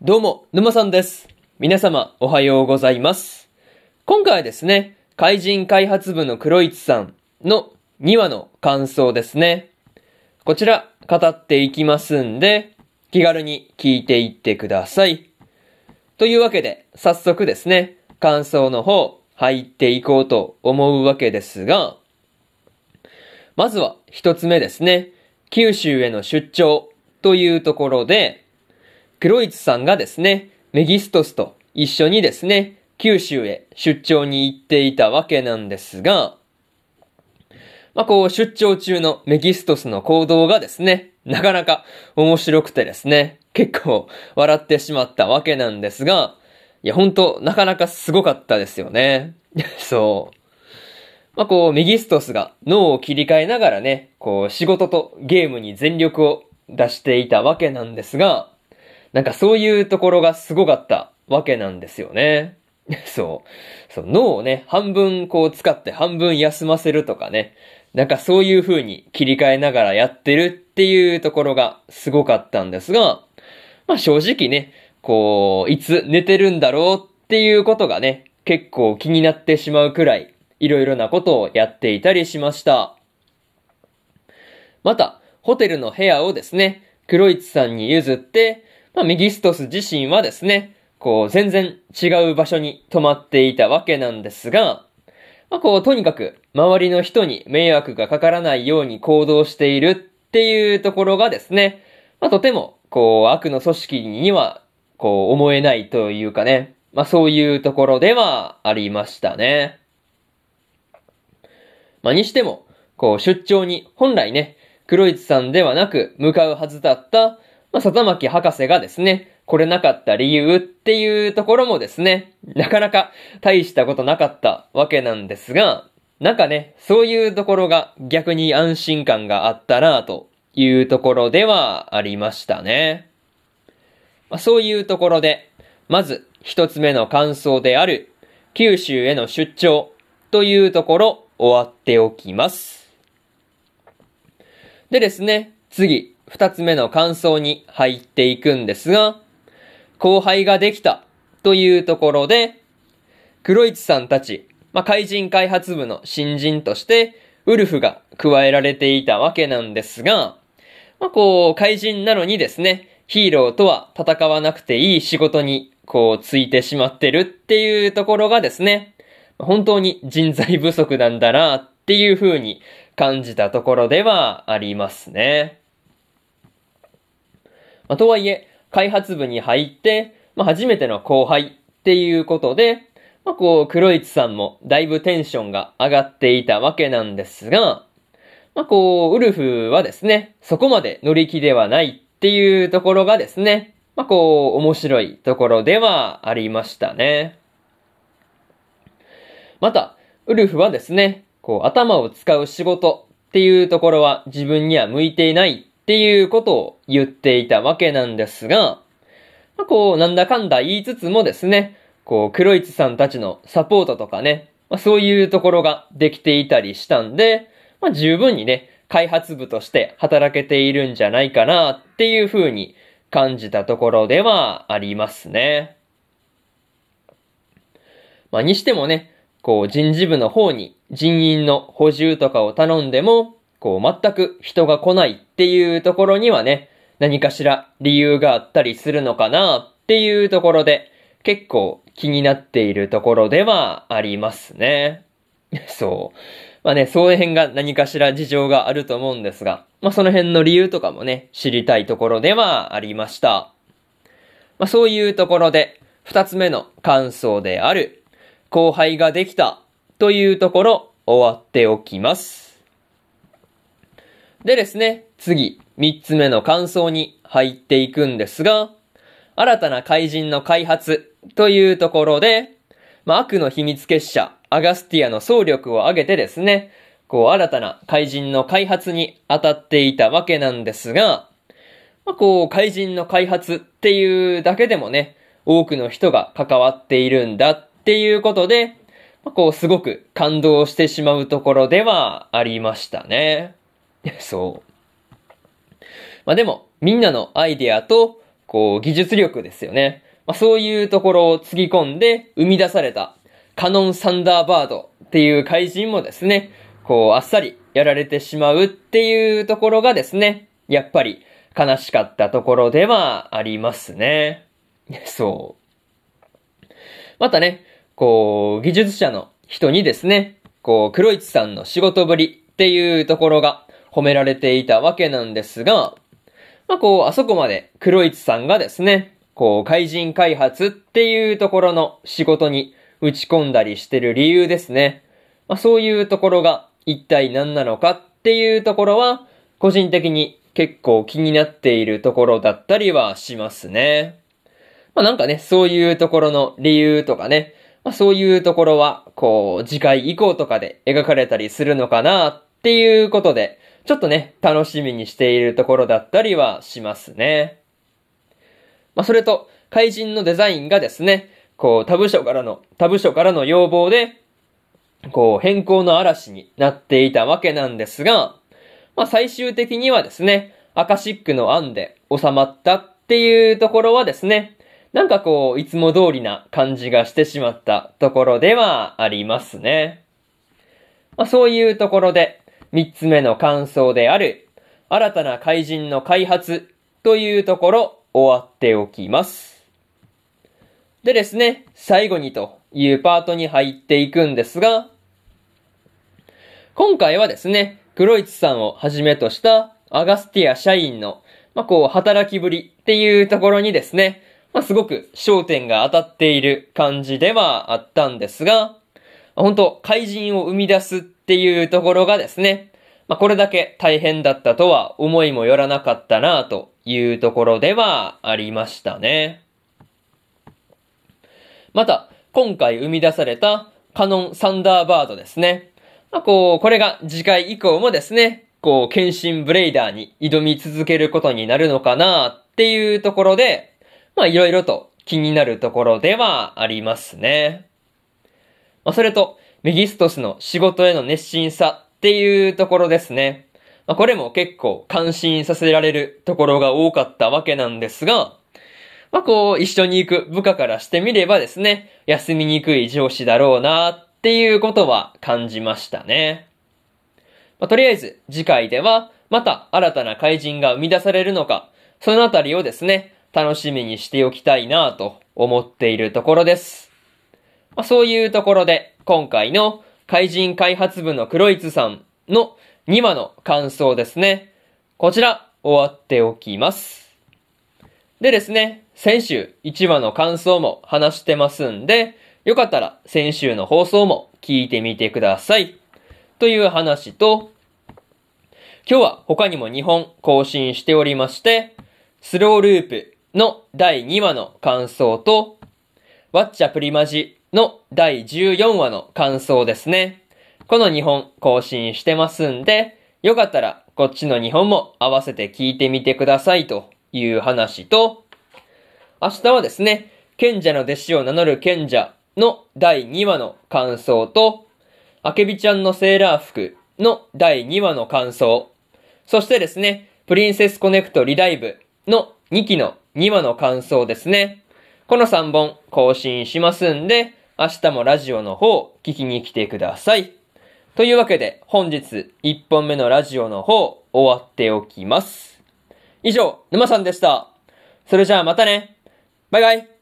どうも、沼さんです。皆様、おはようございます。今回はですね、怪人開発部の黒市さんの2話の感想ですね。こちら、語っていきますんで、気軽に聞いていってください。というわけで、早速ですね、感想の方、入っていこうと思うわけですが、まずは一つ目ですね、九州への出張というところで、黒市さんがですね、メギストスと一緒にですね、九州へ出張に行っていたわけなんですが、まあ、こう、出張中のメギストスの行動がですね、なかなか面白くてですね、結構笑ってしまったわけなんですが、いや、ほんと、なかなかすごかったですよね。そう。まあ、こう、メギストスが脳を切り替えながらね、こう、仕事とゲームに全力を出していたわけなんですが、なんかそういうところがすごかったわけなんですよね。そう。そう、脳をね、半分こう使って半分休ませるとかね。なんかそういう風に切り替えながらやってるっていうところがすごかったんですが、まあ正直ね、こう、いつ寝てるんだろうっていうことがね、結構気になってしまうくらい、いろいろなことをやっていたりしました。また、ホテルの部屋をですね、黒市さんに譲って、まあ、メギストス自身はですね、こう、全然違う場所に泊まっていたわけなんですが、まあ、こう、とにかく、周りの人に迷惑がかからないように行動しているっていうところがですね、まあ、とても、こう、悪の組織には、こう、思えないというかね、まあ、そういうところではありましたね。まあ、にしても、こう、出張に本来ね、黒市さんではなく向かうはずだった、まあ、里巻博士がですね、来れなかった理由っていうところもですね、なかなか大したことなかったわけなんですが、なんかね、そういうところが逆に安心感があったなというところではありましたね。まあ、そういうところで、まず一つ目の感想である、九州への出張というところ終わっておきます。でですね、次、二つ目の感想に入っていくんですが、後輩ができたというところで、黒市さんたち、まあ、怪人開発部の新人として、ウルフが加えられていたわけなんですが、まあ、こう、怪人なのにですね、ヒーローとは戦わなくていい仕事に、こう、ついてしまってるっていうところがですね、本当に人材不足なんだなっていう風に感じたところではありますね。まあ、とはいえ、開発部に入って、まあ、初めての後輩っていうことで、まあ、こう、黒市さんもだいぶテンションが上がっていたわけなんですが、まあ、こう、ウルフはですね、そこまで乗り気ではないっていうところがですね、まあ、こう、面白いところではありましたね。また、ウルフはですね、こう、頭を使う仕事っていうところは自分には向いていないっていうことを言っていたわけなんですが、まあ、こう、なんだかんだ言いつつもですね、こう、黒市さんたちのサポートとかね、まあ、そういうところができていたりしたんで、まあ、十分にね、開発部として働けているんじゃないかなっていう風に感じたところではありますね。まあ、にしてもね、こう人事部の方に人員の補充とかを頼んでも、こう全く人が来ないっていうところにはね、何かしら理由があったりするのかなっていうところで、結構気になっているところではありますね。そう。まあね、その辺が何かしら事情があると思うんですが、まあその辺の理由とかもね、知りたいところではありました。まあそういうところで、二つ目の感想である、後輩ができたというところ終わっておきます。でですね、次、三つ目の感想に入っていくんですが、新たな怪人の開発というところで、まあ、悪の秘密結社、アガスティアの総力を挙げてですね、こう、新たな怪人の開発に当たっていたわけなんですが、まあ、こう、怪人の開発っていうだけでもね、多くの人が関わっているんだっていうことで、まあ、こう、すごく感動してしまうところではありましたね。そう。まあ、でも、みんなのアイデアと、こう、技術力ですよね。まあ、そういうところをつぎ込んで生み出されたカノンサンダーバードっていう怪人もですね、こう、あっさりやられてしまうっていうところがですね、やっぱり悲しかったところではありますね。そう。またね、こう、技術者の人にですね、こう、黒市さんの仕事ぶりっていうところが褒められていたわけなんですが、まあ、こう、あそこまで黒市さんがですね、こう、怪人開発っていうところの仕事に打ち込んだりしてる理由ですね。まあ、そういうところが一体何なのかっていうところは、個人的に結構気になっているところだったりはしますね。まあ、なんかね、そういうところの理由とかね、まあ、そういうところは、こう、次回以降とかで描かれたりするのかなっていうことで、ちょっとね、楽しみにしているところだったりはしますね。まあ、それと、怪人のデザインがですね、こう、他部署からの、他部署からの要望で、こう、変更の嵐になっていたわけなんですが、まあ、最終的にはですね、アカシックの案で収まったっていうところはですね、なんかこう、いつも通りな感じがしてしまったところではありますね。まあ、そういうところで、三つ目の感想である、新たな怪人の開発というところ、終わっておきます。でですね、最後にというパートに入っていくんですが、今回はですね、黒市さんをはじめとしたアガスティア社員の、まあ、こう、働きぶりっていうところにですね、まあ、すごく焦点が当たっている感じではあったんですが、本当怪人を生み出すっていうところがですね、まあ、これだけ大変だったとは思いもよらなかったなというところではありましたね。また、今回生み出されたカノンサンダーバードですね。まあ、こう、これが次回以降もですね、こう、剣心ブレイダーに挑み続けることになるのかなっていうところで、まあいろいろと気になるところではありますね。まあそれと、メギストスの仕事への熱心さっていうところですね。まあこれも結構感心させられるところが多かったわけなんですが、まあこう一緒に行く部下からしてみればですね、休みにくい上司だろうなっていうことは感じましたね。まあとりあえず次回ではまた新たな怪人が生み出されるのか、そのあたりをですね、楽しみにしておきたいなと思っているところです。まあ、そういうところで、今回の怪人開発部の黒いつさんの2話の感想ですね。こちら、終わっておきます。でですね、先週1話の感想も話してますんで、よかったら先週の放送も聞いてみてください。という話と、今日は他にも2本更新しておりまして、スローループの第2話の感想と、ワッチャプリマジの第14話の感想ですね。この2本更新してますんで、よかったらこっちの2本も合わせて聞いてみてくださいという話と、明日はですね、賢者の弟子を名乗る賢者の第2話の感想と、あけびちゃんのセーラー服の第2話の感想、そしてですね、プリンセスコネクトリダイブの2期の2話の感想ですね。この3本更新しますんで、明日もラジオの方聞きに来てください。というわけで本日1本目のラジオの方終わっておきます。以上、沼さんでした。それじゃあまたね。バイバイ。